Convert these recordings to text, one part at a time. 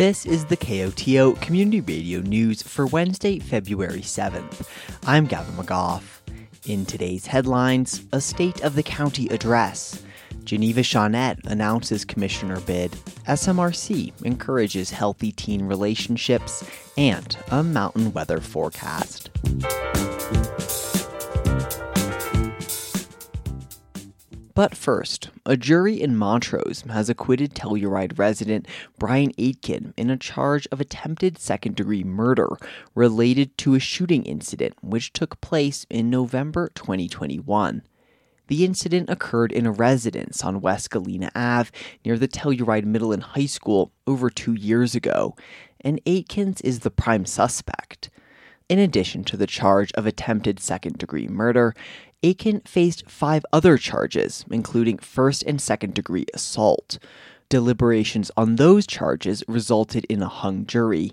This is the KOTO Community Radio News for Wednesday, February 7th. I'm Gavin McGough. In today's headlines, a State of the County address. Geneva Shaunette announces commissioner bid. SMRC encourages healthy teen relationships. And a mountain weather forecast. But first, a jury in Montrose has acquitted Telluride resident Brian Aitken in a charge of attempted second degree murder related to a shooting incident which took place in November 2021. The incident occurred in a residence on West Galena Ave near the Telluride Middle and High School over two years ago, and Aitkins is the prime suspect. In addition to the charge of attempted second degree murder, Aitken faced five other charges, including first and second degree assault. Deliberations on those charges resulted in a hung jury.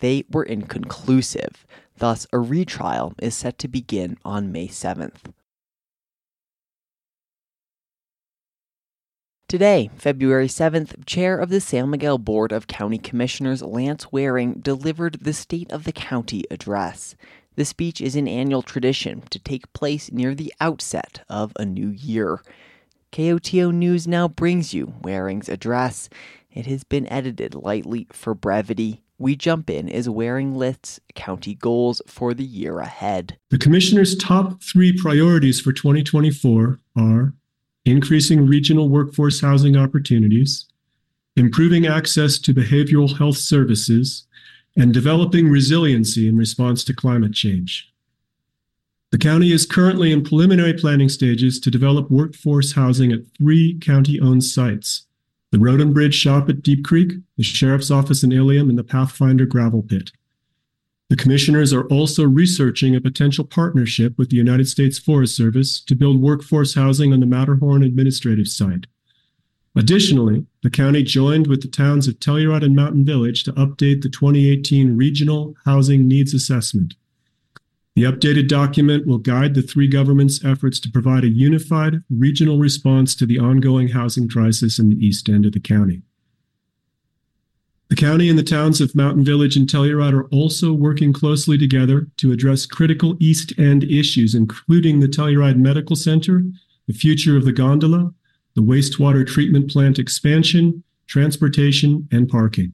They were inconclusive. Thus, a retrial is set to begin on May 7th. Today, February 7th, Chair of the San Miguel Board of County Commissioners Lance Waring delivered the State of the County address. The speech is an annual tradition to take place near the outset of a new year. KOTO News now brings you Waring's address. It has been edited lightly for brevity. We jump in as Waring lists county goals for the year ahead. The Commissioner's top three priorities for 2024 are increasing regional workforce housing opportunities, improving access to behavioral health services, and developing resiliency in response to climate change. The county is currently in preliminary planning stages to develop workforce housing at three county owned sites the Road and Bridge Shop at Deep Creek, the Sheriff's Office in Ilium, and the Pathfinder Gravel Pit. The commissioners are also researching a potential partnership with the United States Forest Service to build workforce housing on the Matterhorn administrative site. Additionally, the county joined with the towns of Telluride and Mountain Village to update the 2018 Regional Housing Needs Assessment. The updated document will guide the three governments' efforts to provide a unified regional response to the ongoing housing crisis in the east end of the county. The county and the towns of Mountain Village and Telluride are also working closely together to address critical East End issues, including the Telluride Medical Center, the future of the gondola, the wastewater treatment plant expansion, transportation, and parking.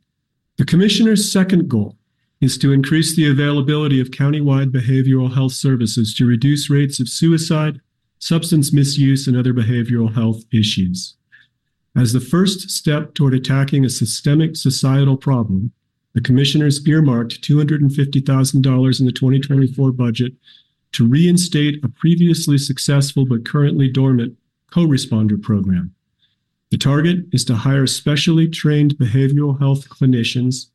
The Commissioner's second goal is to increase the availability of countywide behavioral health services to reduce rates of suicide, substance misuse, and other behavioral health issues. As the first step toward attacking a systemic societal problem, the commissioners earmarked $250,000 in the 2024 budget to reinstate a previously successful but currently dormant co-responder program. The target is to hire specially trained behavioral health clinicians,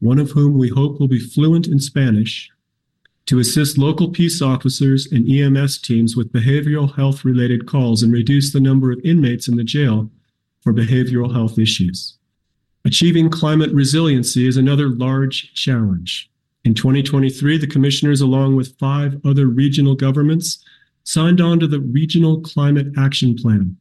one of whom we hope will be fluent in Spanish, to assist local peace officers and EMS teams with behavioral health related calls and reduce the number of inmates in the jail for behavioral health issues. Achieving climate resiliency is another large challenge. In 2023, the commissioners, along with five other regional governments, signed on to the Regional Climate Action Plan.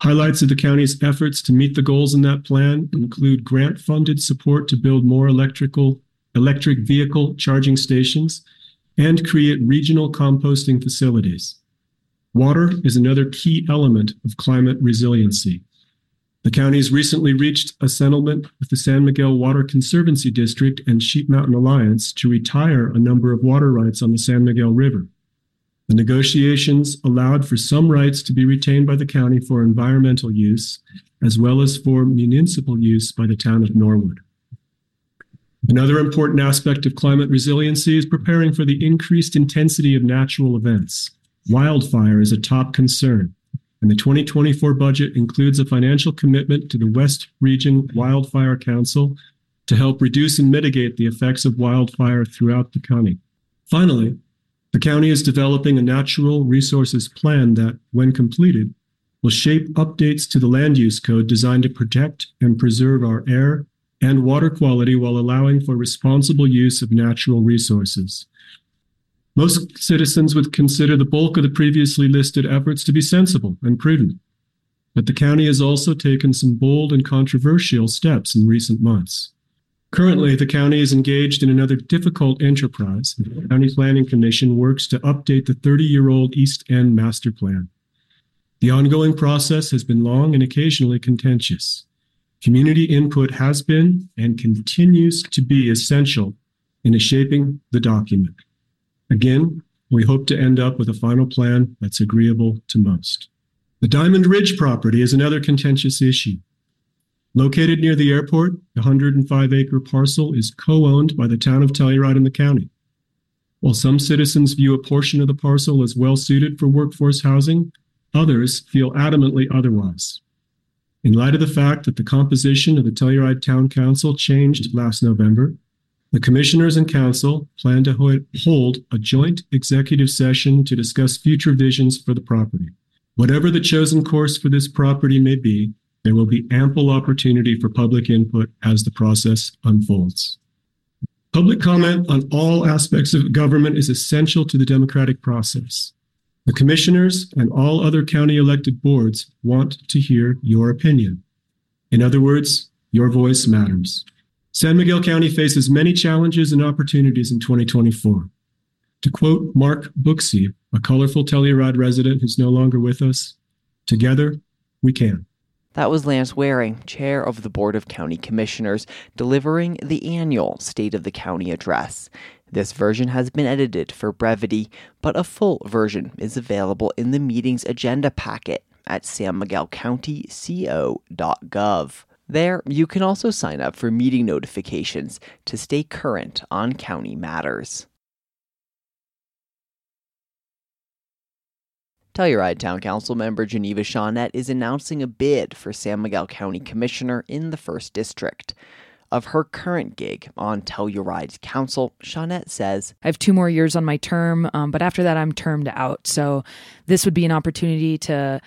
Highlights of the county's efforts to meet the goals in that plan include grant funded support to build more electrical electric vehicle charging stations and create regional composting facilities. Water is another key element of climate resiliency. The county has recently reached a settlement with the San Miguel Water Conservancy District and Sheep Mountain Alliance to retire a number of water rights on the San Miguel River. The negotiations allowed for some rights to be retained by the county for environmental use, as well as for municipal use by the town of Norwood. Another important aspect of climate resiliency is preparing for the increased intensity of natural events. Wildfire is a top concern, and the 2024 budget includes a financial commitment to the West Region Wildfire Council to help reduce and mitigate the effects of wildfire throughout the county. Finally, the county is developing a natural resources plan that, when completed, will shape updates to the land use code designed to protect and preserve our air and water quality while allowing for responsible use of natural resources. Most citizens would consider the bulk of the previously listed efforts to be sensible and prudent, but the county has also taken some bold and controversial steps in recent months. Currently, the county is engaged in another difficult enterprise. The County Planning Commission works to update the 30 year old East End Master Plan. The ongoing process has been long and occasionally contentious. Community input has been and continues to be essential in shaping the document. Again, we hope to end up with a final plan that's agreeable to most. The Diamond Ridge property is another contentious issue. Located near the airport, the 105 acre parcel is co owned by the town of Telluride and the county. While some citizens view a portion of the parcel as well suited for workforce housing, others feel adamantly otherwise. In light of the fact that the composition of the Telluride Town Council changed last November, the commissioners and council plan to ho- hold a joint executive session to discuss future visions for the property. Whatever the chosen course for this property may be, there will be ample opportunity for public input as the process unfolds. Public comment on all aspects of government is essential to the democratic process. The commissioners and all other county elected boards want to hear your opinion. In other words, your voice matters. San Miguel County faces many challenges and opportunities in 2024. To quote Mark Booksy, a colorful Telluride resident who's no longer with us, together we can. That was Lance Waring, chair of the Board of County Commissioners, delivering the annual State of the County address. This version has been edited for brevity, but a full version is available in the meeting's agenda packet at sanmiguelcountyco.gov. There, you can also sign up for meeting notifications to stay current on county matters. Telluride Town Council member Geneva Shaunette is announcing a bid for San Miguel County Commissioner in the 1st District. Of her current gig on Telluride's council, Shaunette says, I have two more years on my term, um, but after that, I'm termed out. So this would be an opportunity to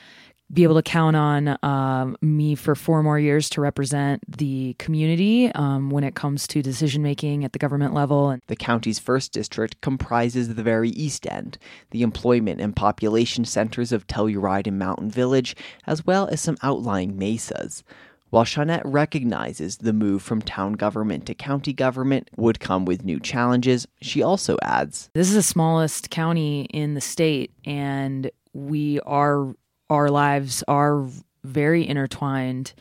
be able to count on um, me for four more years to represent the community um, when it comes to decision making at the government level. The county's first district comprises the very east end, the employment and population centers of Telluride and Mountain Village, as well as some outlying mesas. While Shaunette recognizes the move from town government to county government would come with new challenges, she also adds This is the smallest county in the state, and we are our lives are very intertwined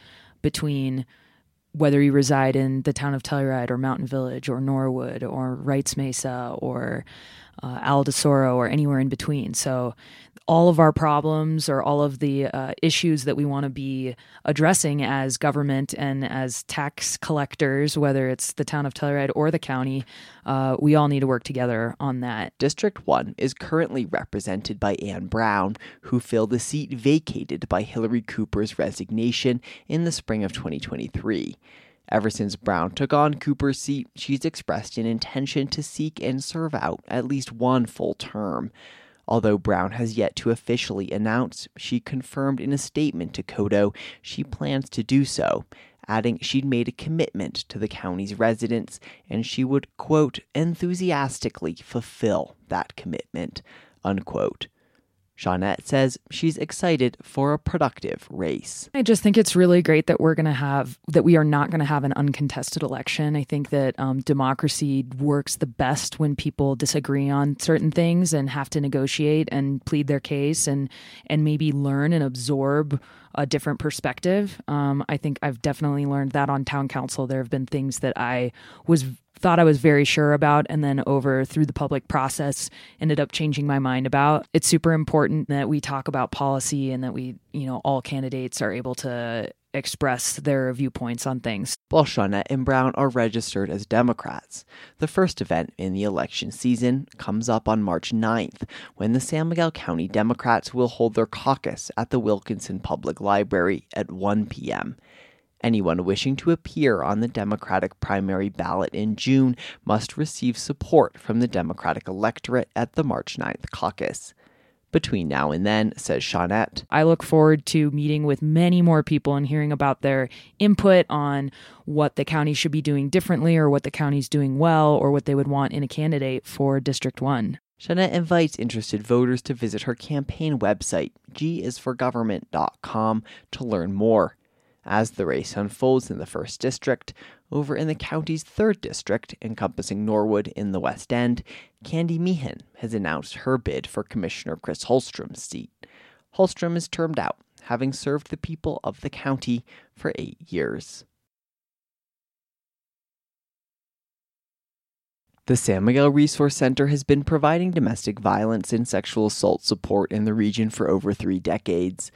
between whether you reside in the town of Telluride or Mountain Village or Norwood or Wrights Mesa or uh, Al or anywhere in between. So all of our problems or all of the uh, issues that we want to be addressing as government and as tax collectors, whether it's the town of Telluride or the county, uh, we all need to work together on that. District 1 is currently represented by Ann Brown, who filled the seat vacated by Hilary Cooper's resignation in the spring of 2023. Ever since Brown took on Cooper's seat, she's expressed an intention to seek and serve out at least one full term. Although Brown has yet to officially announce, she confirmed in a statement to KOTO she plans to do so, adding she'd made a commitment to the county's residents and she would, quote, enthusiastically fulfill that commitment, unquote. Shaunette says she's excited for a productive race. I just think it's really great that we're going to have, that we are not going to have an uncontested election. I think that um, democracy works the best when people disagree on certain things and have to negotiate and plead their case and, and maybe learn and absorb a different perspective. Um, I think I've definitely learned that on town council. There have been things that I was thought I was very sure about, and then over through the public process, ended up changing my mind about. It's super important that we talk about policy and that we, you know, all candidates are able to express their viewpoints on things. Shaunette and Brown are registered as Democrats, the first event in the election season comes up on March 9th when the San Miguel County Democrats will hold their caucus at the Wilkinson Public Library at 1 p.m. Anyone wishing to appear on the Democratic primary ballot in June must receive support from the Democratic electorate at the March 9th caucus. Between now and then, says Shaunette, I look forward to meeting with many more people and hearing about their input on what the county should be doing differently or what the county's doing well or what they would want in a candidate for District 1. Shaunette invites interested voters to visit her campaign website, gisforgovernment.com, to learn more. As the race unfolds in the 1st District, over in the county's 3rd District, encompassing Norwood in the West End, Candy Meehan has announced her bid for Commissioner Kris Holstrom's seat. Holstrom is termed out, having served the people of the county for eight years. The San Miguel Resource Center has been providing domestic violence and sexual assault support in the region for over three decades.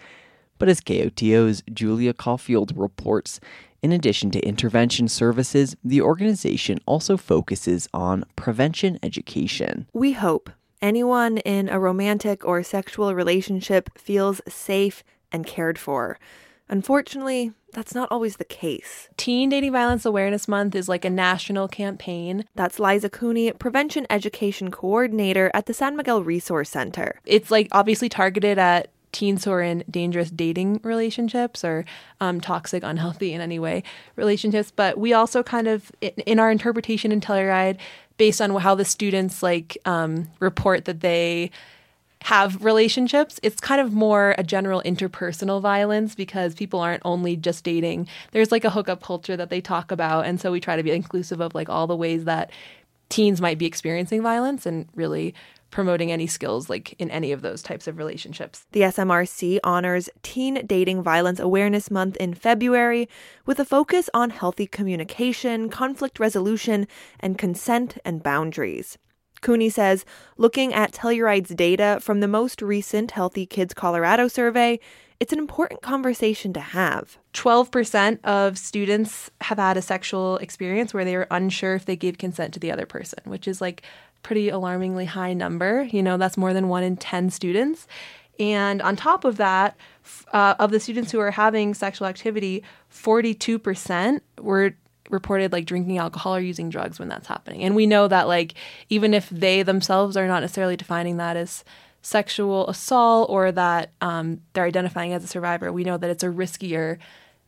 But as KOTO's Julia Caulfield reports, in addition to intervention services, the organization also focuses on prevention education. We hope anyone in a romantic or sexual relationship feels safe and cared for. Unfortunately, that's not always the case. Teen Dating Violence Awareness Month is like a national campaign. That's Liza Cooney, Prevention Education Coordinator at the San Miguel Resource Center. It's like obviously targeted at teens who are in dangerous dating relationships or um, toxic, unhealthy in any way relationships. But we also kind of, in our interpretation in Telluride, based on how the students like um, report that they have relationships, it's kind of more a general interpersonal violence because people aren't only just dating. There's like a hookup culture that they talk about. And so we try to be inclusive of like all the ways that teens might be experiencing violence and really promoting any skills like in any of those types of relationships. The SMRC honors Teen Dating Violence Awareness Month in February with a focus on healthy communication, conflict resolution, and consent and boundaries. Cooney says, looking at Telluride's data from the most recent Healthy Kids Colorado survey, it's an important conversation to have. 12% of students have had a sexual experience where they were unsure if they gave consent to the other person, which is like pretty alarmingly high number. You know, that's more than 1 in 10 students. And on top of that, uh, of the students who are having sexual activity, 42% were reported like drinking alcohol or using drugs when that's happening. And we know that like even if they themselves are not necessarily defining that as sexual assault or that um, they're identifying as a survivor, we know that it's a riskier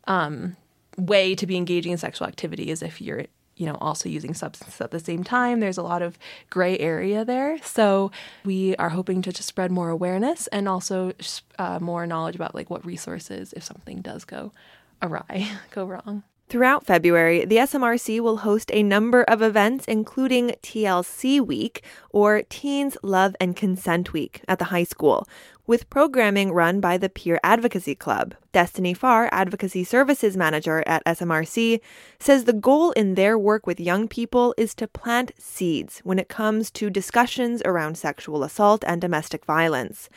um, way to be engaging in sexual activity as if you're you know also using substances at the same time. There's a lot of gray area there. So we are hoping to just spread more awareness and also uh, more knowledge about like what resources if something does go awry go wrong. Throughout February, the SMRC will host a number of events, including TLC Week or Teens Love and Consent Week at the high school, with programming run by the Peer Advocacy Club. Destiny Farr, Advocacy Services Manager at SMRC, says the goal in their work with young people is to plant seeds when it comes to discussions around sexual assault and domestic violence.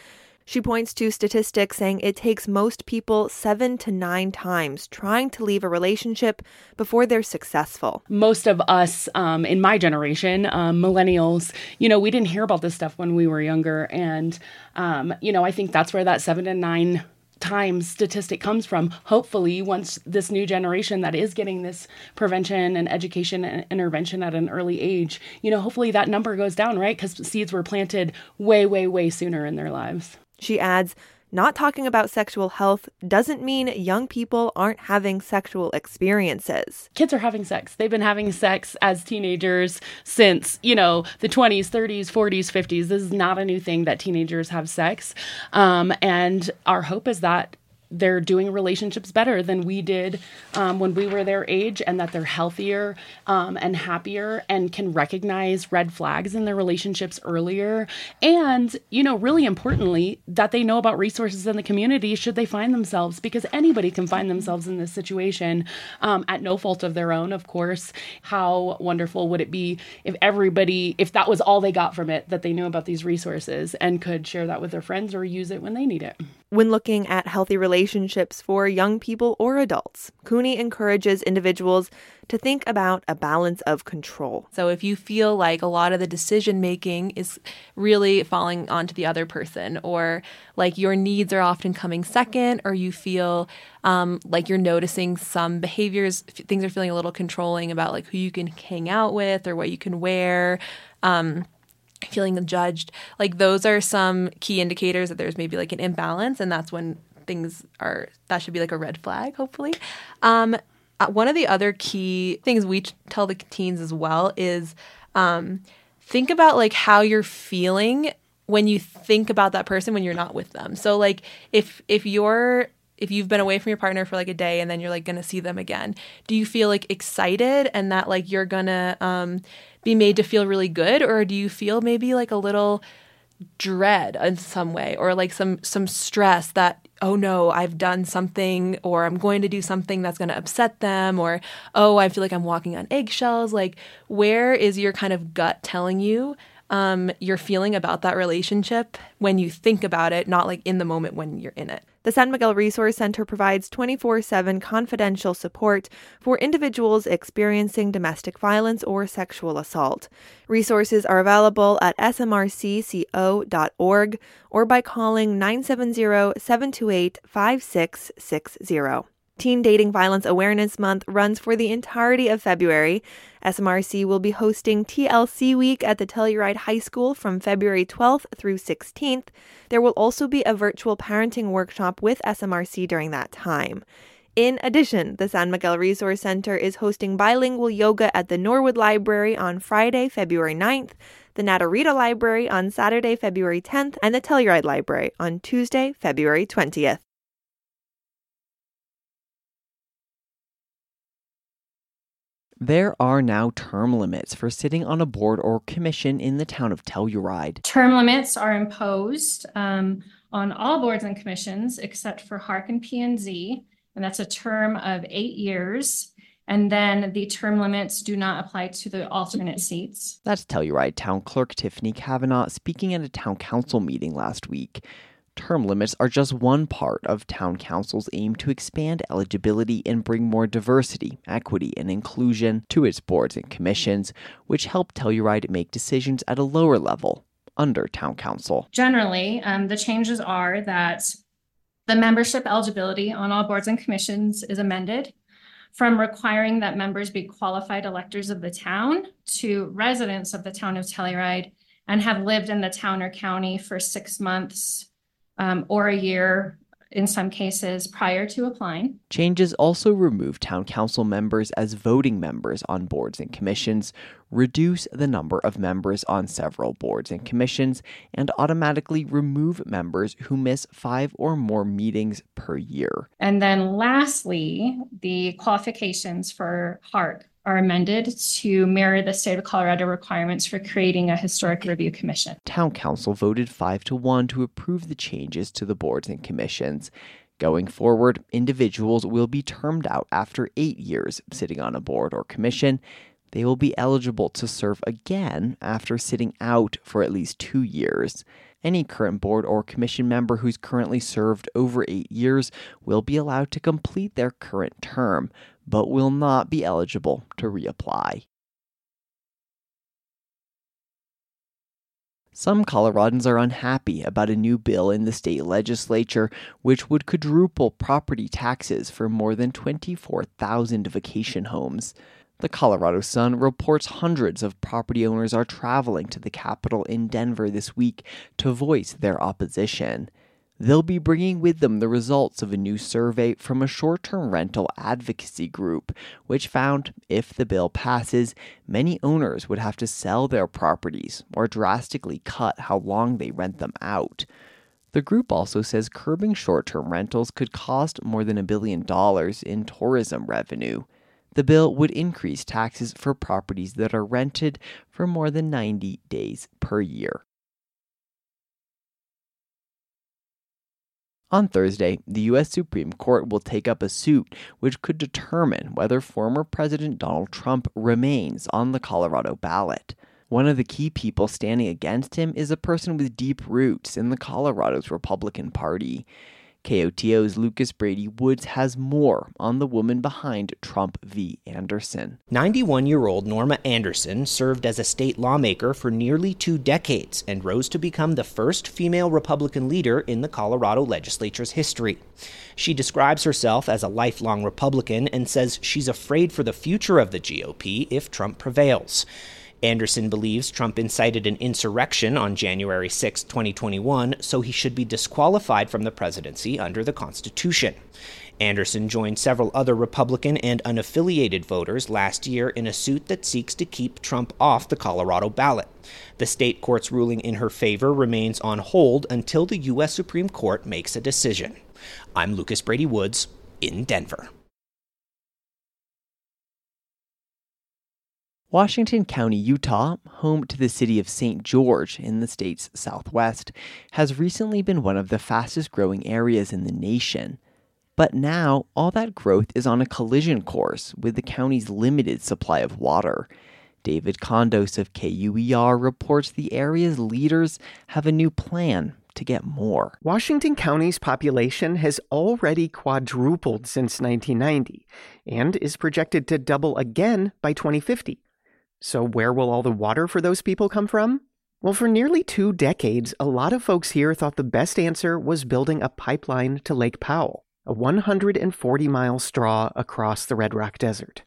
She points to statistics saying it takes most people seven to nine times trying to leave a relationship before they're successful. Most of us um, in my generation, um, millennials, you know, we didn't hear about this stuff when we were younger. And, um, you know, I think that's where that seven to nine times statistic comes from. Hopefully, once this new generation that is getting this prevention and education and intervention at an early age, you know, hopefully that number goes down, right? Because seeds were planted way, way, way sooner in their lives. She adds, not talking about sexual health doesn't mean young people aren't having sexual experiences. Kids are having sex. They've been having sex as teenagers since, you know, the 20s, 30s, 40s, 50s. This is not a new thing that teenagers have sex. Um, and our hope is that they're doing relationships better than we did um, when we were their age and that they're healthier um, and happier and can recognize red flags in their relationships earlier. And you know really importantly that they know about resources in the community should they find themselves because anybody can find themselves in this situation um, at no fault of their own of course. How wonderful would it be if everybody if that was all they got from it that they knew about these resources and could share that with their friends or use it when they need it when looking at healthy relationships for young people or adults, Cooney encourages individuals to think about a balance of control. So if you feel like a lot of the decision making is really falling onto the other person, or like your needs are often coming second, or you feel um, like you're noticing some behaviors, things are feeling a little controlling about like who you can hang out with or what you can wear. Um, feeling judged. Like those are some key indicators that there's maybe like an imbalance and that's when things are that should be like a red flag hopefully. Um, uh, one of the other key things we tell the teens as well is um, think about like how you're feeling when you think about that person when you're not with them. So like if if you're if you've been away from your partner for like a day and then you're like to see them again, do you feel like excited and that like you're to um, be made to feel really good? Or do you feel maybe like a little dread in some way or like some some stress that oh no i've done something or i'm going to do something that's going to upset them or oh i feel like i'm walking on eggshells like where is your kind of gut telling you um, your feeling about that relationship when you think about it, not like in the moment when you're in it. The San Miguel Resource Center provides 24 7 confidential support for individuals experiencing domestic violence or sexual assault. Resources are available at smrcco.org or by calling 970 728 5660. Teen Dating Violence Awareness Month runs for the entirety of February. SMRC will be hosting TLC Week at the Telluride High School from February 12th through 16th. There will also be a virtual parenting workshop with SMRC during that time. In addition, the San Miguel Resource Center is hosting bilingual yoga at the Norwood Library on Friday, February 9th, the Naturita Library on Saturday, February 10th, and the Telluride Library on Tuesday, February 20th. There are now term limits for sitting on a board or commission in the town of Telluride. Term limits are imposed um, on all boards and commissions except for HARC and P&Z, and that's a term of eight years. And then the term limits do not apply to the alternate seats. That's Telluride Town Clerk Tiffany Kavanaugh speaking at a town council meeting last week. Term limits are just one part of town council's aim to expand eligibility and bring more diversity, equity, and inclusion to its boards and commissions, which help Telluride make decisions at a lower level under town council. Generally, um, the changes are that the membership eligibility on all boards and commissions is amended from requiring that members be qualified electors of the town to residents of the town of Telluride and have lived in the town or county for six months um, or a year in some cases prior to applying. Changes also remove town council members as voting members on boards and commissions, reduce the number of members on several boards and commissions, and automatically remove members who miss five or more meetings per year. And then lastly, the qualifications for HARC are amended to mirror the state of Colorado requirements for creating a historic review commission. Town council voted 5 to 1 to approve the changes to the boards and commissions. Going forward, individuals will be termed out after 8 years sitting on a board or commission. They will be eligible to serve again after sitting out for at least 2 years. Any current board or commission member who's currently served over eight years will be allowed to complete their current term, but will not be eligible to reapply. Some Coloradans are unhappy about a new bill in the state legislature which would quadruple property taxes for more than 24,000 vacation homes. The Colorado Sun reports hundreds of property owners are traveling to the capital in Denver this week to voice their opposition. They'll be bringing with them the results of a new survey from a short term rental advocacy group, which found if the bill passes, many owners would have to sell their properties or drastically cut how long they rent them out. The group also says curbing short term rentals could cost more than a billion dollars in tourism revenue. The bill would increase taxes for properties that are rented for more than 90 days per year. On Thursday, the U.S. Supreme Court will take up a suit which could determine whether former President Donald Trump remains on the Colorado ballot. One of the key people standing against him is a person with deep roots in the Colorado's Republican Party. KOTO's Lucas Brady Woods has more on the woman behind Trump v. Anderson. 91 year old Norma Anderson served as a state lawmaker for nearly two decades and rose to become the first female Republican leader in the Colorado legislature's history. She describes herself as a lifelong Republican and says she's afraid for the future of the GOP if Trump prevails. Anderson believes Trump incited an insurrection on January 6, 2021, so he should be disqualified from the presidency under the Constitution. Anderson joined several other Republican and unaffiliated voters last year in a suit that seeks to keep Trump off the Colorado ballot. The state court's ruling in her favor remains on hold until the U.S. Supreme Court makes a decision. I'm Lucas Brady Woods in Denver. Washington County, Utah, home to the city of St. George in the state's southwest, has recently been one of the fastest growing areas in the nation. But now, all that growth is on a collision course with the county's limited supply of water. David Condos of KUER reports the area's leaders have a new plan to get more. Washington County's population has already quadrupled since 1990 and is projected to double again by 2050. So, where will all the water for those people come from? Well, for nearly two decades, a lot of folks here thought the best answer was building a pipeline to Lake Powell, a 140 mile straw across the Red Rock Desert.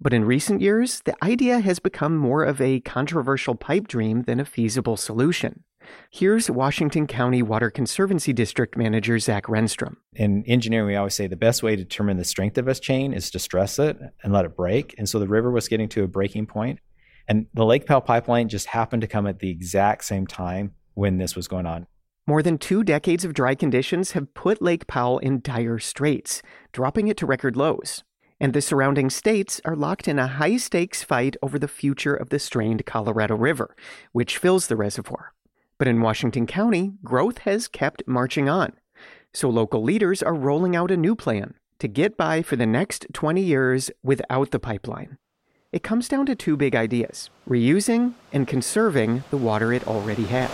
But in recent years, the idea has become more of a controversial pipe dream than a feasible solution. Here's Washington County Water Conservancy District Manager Zach Renstrom. In engineering, we always say the best way to determine the strength of a chain is to stress it and let it break. And so the river was getting to a breaking point, and the Lake Powell pipeline just happened to come at the exact same time when this was going on. More than two decades of dry conditions have put Lake Powell in dire straits, dropping it to record lows. And the surrounding states are locked in a high stakes fight over the future of the strained Colorado River, which fills the reservoir. But in Washington County, growth has kept marching on. So local leaders are rolling out a new plan to get by for the next 20 years without the pipeline. It comes down to two big ideas reusing and conserving the water it already has.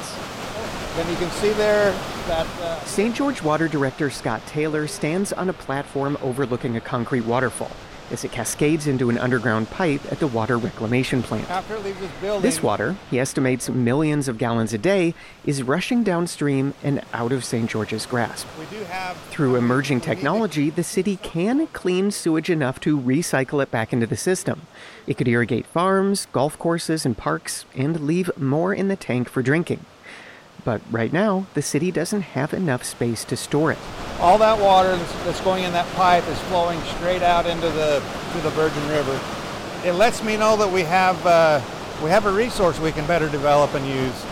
Then you can see there that. Uh... St. George Water Director Scott Taylor stands on a platform overlooking a concrete waterfall as it cascades into an underground pipe at the water reclamation plant. After it leaves this building, This water, he estimates millions of gallons a day, is rushing downstream and out of St. George's grasp. we do have Through emerging technology, the city can clean sewage enough to recycle it back into the system. It could irrigate farms, golf courses, and parks, and leave more in the tank for drinking. But right now, the city doesn't have enough space to store it. All that water that's, going in that pipe is flowing straight out into the to the Virgin River. It lets me know that we have uh, we have a resource we can better develop and use.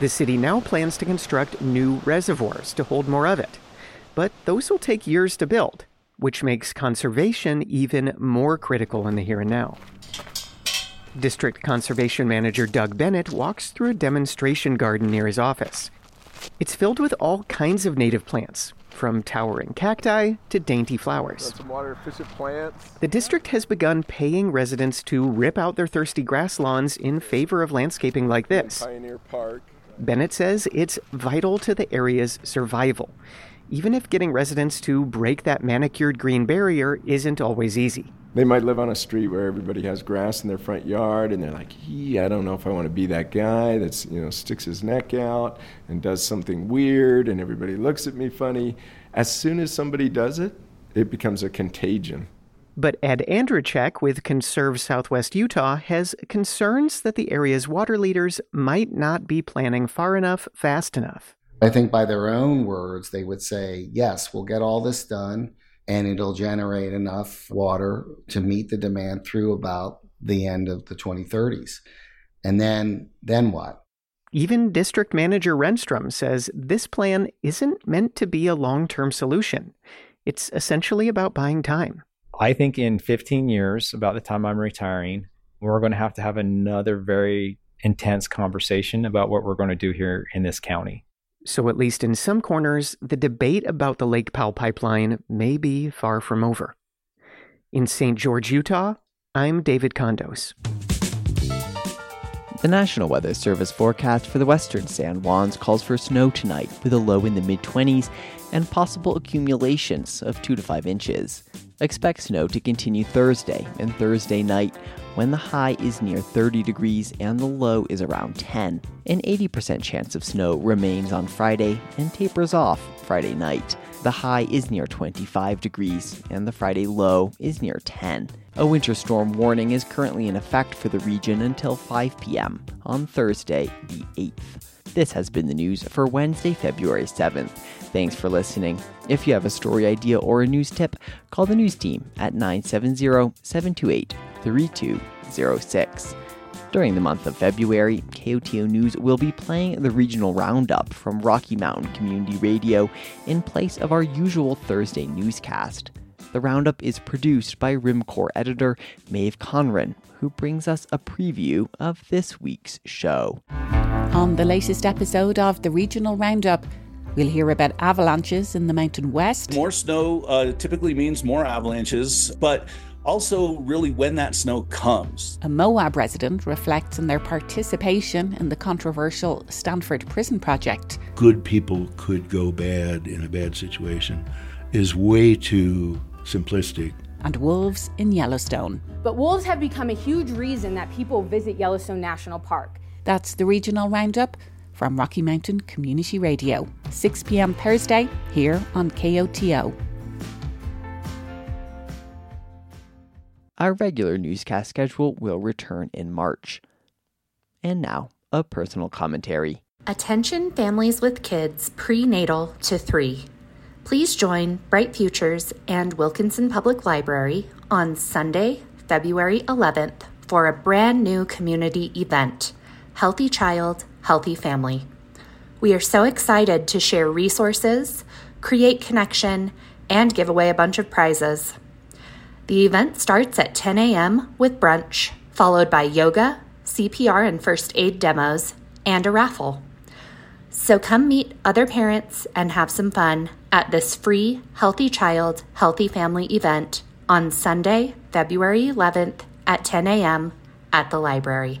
The city now plans to construct new reservoirs to hold more of it. But those will take years to build, which makes conservation even more critical in the here and now. District Conservation Manager Doug Bennett walks through a demonstration garden near his office. It's filled with all kinds of native plants, from towering cacti to dainty flowers. some water efficient plants. The district has begun paying residents to rip out their thirsty grass lawns in favor of landscaping like this. Pioneer Park. Bennett says it's vital to the area's survival, even if getting residents to break that manicured green barrier isn't always easy. They might live on a street where everybody has grass in their front yard, and they're like, "Gee, I don't know if I want to be that guy that's you know sticks his neck out and does something weird, and everybody looks at me funny." As soon as somebody does it, it becomes a contagion. But Ed Andrzejczyk with Conserve Southwest Utah has concerns that the area's water leaders might not be planning far enough fast enough. I think by their own words, they would say, yes, we'll get all this done and it'll generate enough water to meet the demand through about the end of the 2030s. And then, then what? Even District Manager Renstrom says this plan isn't meant to be a long term solution. It's essentially about buying time. I think in 15 years, about the time I'm retiring, we're going to have to have another very intense conversation about what we're going to do here in this county. So, at least in some corners, the debate about the Lake Powell pipeline may be far from over. In St. George, Utah, I'm David Condos. The National Weather Service forecast for the western San Juans calls for snow tonight with a low in the mid 20s and possible accumulations of 2 to 5 inches. Expect snow to continue Thursday and Thursday night when the high is near 30 degrees and the low is around 10. An 80% chance of snow remains on Friday and tapers off Friday night. The high is near 25 degrees and the Friday low is near 10. A winter storm warning is currently in effect for the region until 5 p.m. on Thursday, the 8th. This has been the news for Wednesday, February 7th. Thanks for listening. If you have a story idea or a news tip, call the news team at 970 728 3206. During the month of February, KOTO News will be playing the regional roundup from Rocky Mountain Community Radio in place of our usual Thursday newscast. The roundup is produced by Rimcore editor Maeve Conran, who brings us a preview of this week's show. On the latest episode of the Regional Roundup, we'll hear about avalanches in the Mountain West. More snow uh, typically means more avalanches, but also really when that snow comes. A Moab resident reflects on their participation in the controversial Stanford Prison Project. Good people could go bad in a bad situation is way too simplistic. And wolves in Yellowstone. But wolves have become a huge reason that people visit Yellowstone National Park. That's the regional roundup from Rocky Mountain Community Radio, 6 p.m. Thursday here on KOTO. Our regular newscast schedule will return in March. And now, a personal commentary. Attention families with kids prenatal to three. Please join Bright Futures and Wilkinson Public Library on Sunday, February 11th for a brand new community event Healthy Child, Healthy Family. We are so excited to share resources, create connection, and give away a bunch of prizes. The event starts at 10 a.m. with brunch, followed by yoga, CPR and first aid demos, and a raffle. So come meet other parents and have some fun at this free Healthy Child, Healthy Family event on Sunday, February 11th at 10 a.m. at the library.